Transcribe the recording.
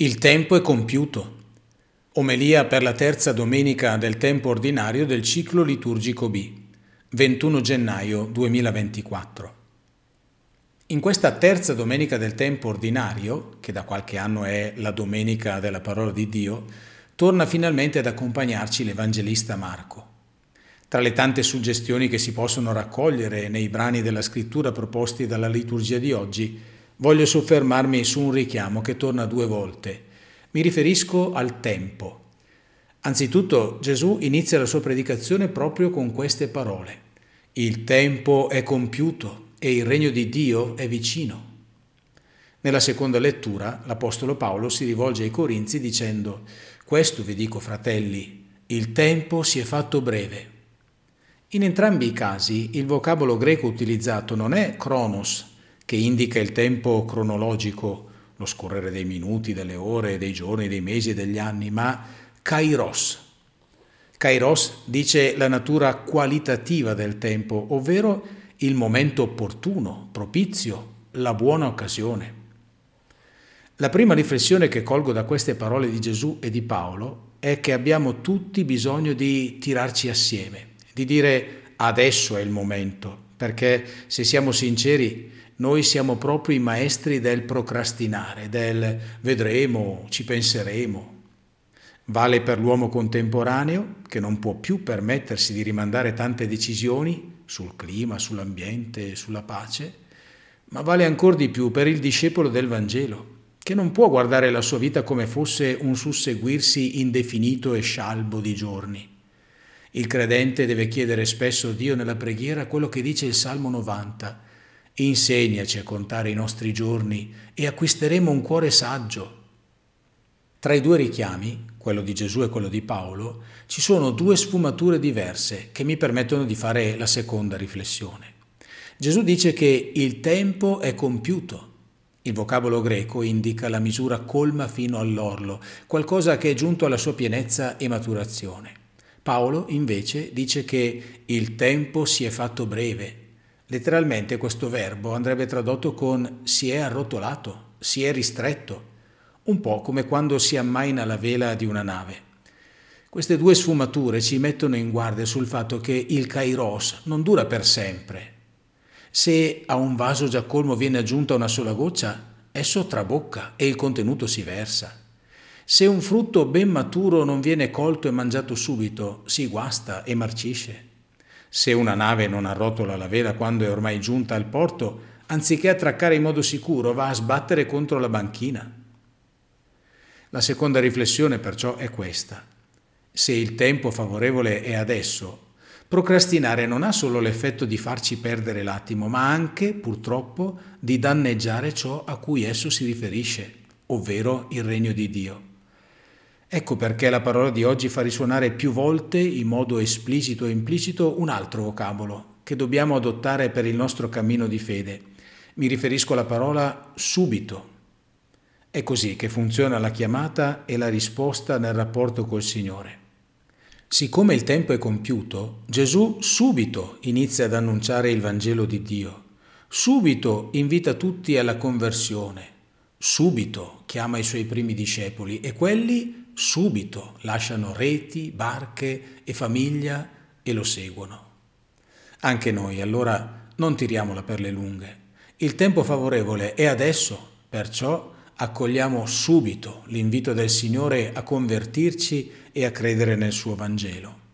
Il tempo è compiuto. Omelia per la terza domenica del tempo ordinario del ciclo liturgico B, 21 gennaio 2024. In questa terza domenica del tempo ordinario, che da qualche anno è la domenica della parola di Dio, torna finalmente ad accompagnarci l'Evangelista Marco. Tra le tante suggestioni che si possono raccogliere nei brani della scrittura proposti dalla liturgia di oggi, voglio soffermarmi su un richiamo che torna due volte. Mi riferisco al tempo. Anzitutto Gesù inizia la sua predicazione proprio con queste parole. Il tempo è compiuto e il regno di Dio è vicino. Nella seconda lettura l'Apostolo Paolo si rivolge ai Corinzi dicendo, questo vi dico fratelli, il tempo si è fatto breve. In entrambi i casi il vocabolo greco utilizzato non è chronos, che indica il tempo cronologico, lo scorrere dei minuti, delle ore, dei giorni, dei mesi e degli anni, ma kairos. Kairos dice la natura qualitativa del tempo, ovvero il momento opportuno, propizio, la buona occasione. La prima riflessione che colgo da queste parole di Gesù e di Paolo è che abbiamo tutti bisogno di tirarci assieme, di dire adesso è il momento, perché se siamo sinceri noi siamo proprio i maestri del procrastinare, del vedremo, ci penseremo. Vale per l'uomo contemporaneo che non può più permettersi di rimandare tante decisioni sul clima, sull'ambiente, sulla pace, ma vale ancora di più per il discepolo del Vangelo, che non può guardare la sua vita come fosse un susseguirsi indefinito e scialbo di giorni. Il credente deve chiedere spesso a Dio nella preghiera quello che dice il Salmo 90, Insegnaci a contare i nostri giorni e acquisteremo un cuore saggio. Tra i due richiami, quello di Gesù e quello di Paolo, ci sono due sfumature diverse che mi permettono di fare la seconda riflessione. Gesù dice che il tempo è compiuto. Il vocabolo greco indica la misura colma fino all'orlo, qualcosa che è giunto alla sua pienezza e maturazione. Paolo invece dice che il tempo si è fatto breve, Letteralmente questo verbo andrebbe tradotto con si è arrotolato, si è ristretto, un po' come quando si ammaina la vela di una nave. Queste due sfumature ci mettono in guardia sul fatto che il kairos non dura per sempre. Se a un vaso già colmo viene aggiunta una sola goccia, esso trabocca e il contenuto si versa. Se un frutto ben maturo non viene colto e mangiato subito, si guasta e marcisce. Se una nave non arrotola la vela quando è ormai giunta al porto, anziché attraccare in modo sicuro, va a sbattere contro la banchina. La seconda riflessione perciò è questa. Se il tempo favorevole è adesso, procrastinare non ha solo l'effetto di farci perdere l'attimo, ma anche, purtroppo, di danneggiare ciò a cui esso si riferisce, ovvero il regno di Dio. Ecco perché la parola di oggi fa risuonare più volte, in modo esplicito e implicito, un altro vocabolo che dobbiamo adottare per il nostro cammino di fede. Mi riferisco alla parola subito. È così che funziona la chiamata e la risposta nel rapporto col Signore. Siccome il tempo è compiuto, Gesù subito inizia ad annunciare il Vangelo di Dio, subito invita tutti alla conversione, subito chiama i suoi primi discepoli e quelli subito lasciano reti, barche e famiglia e lo seguono. Anche noi allora non tiriamola per le lunghe. Il tempo favorevole è adesso, perciò accogliamo subito l'invito del Signore a convertirci e a credere nel suo Vangelo.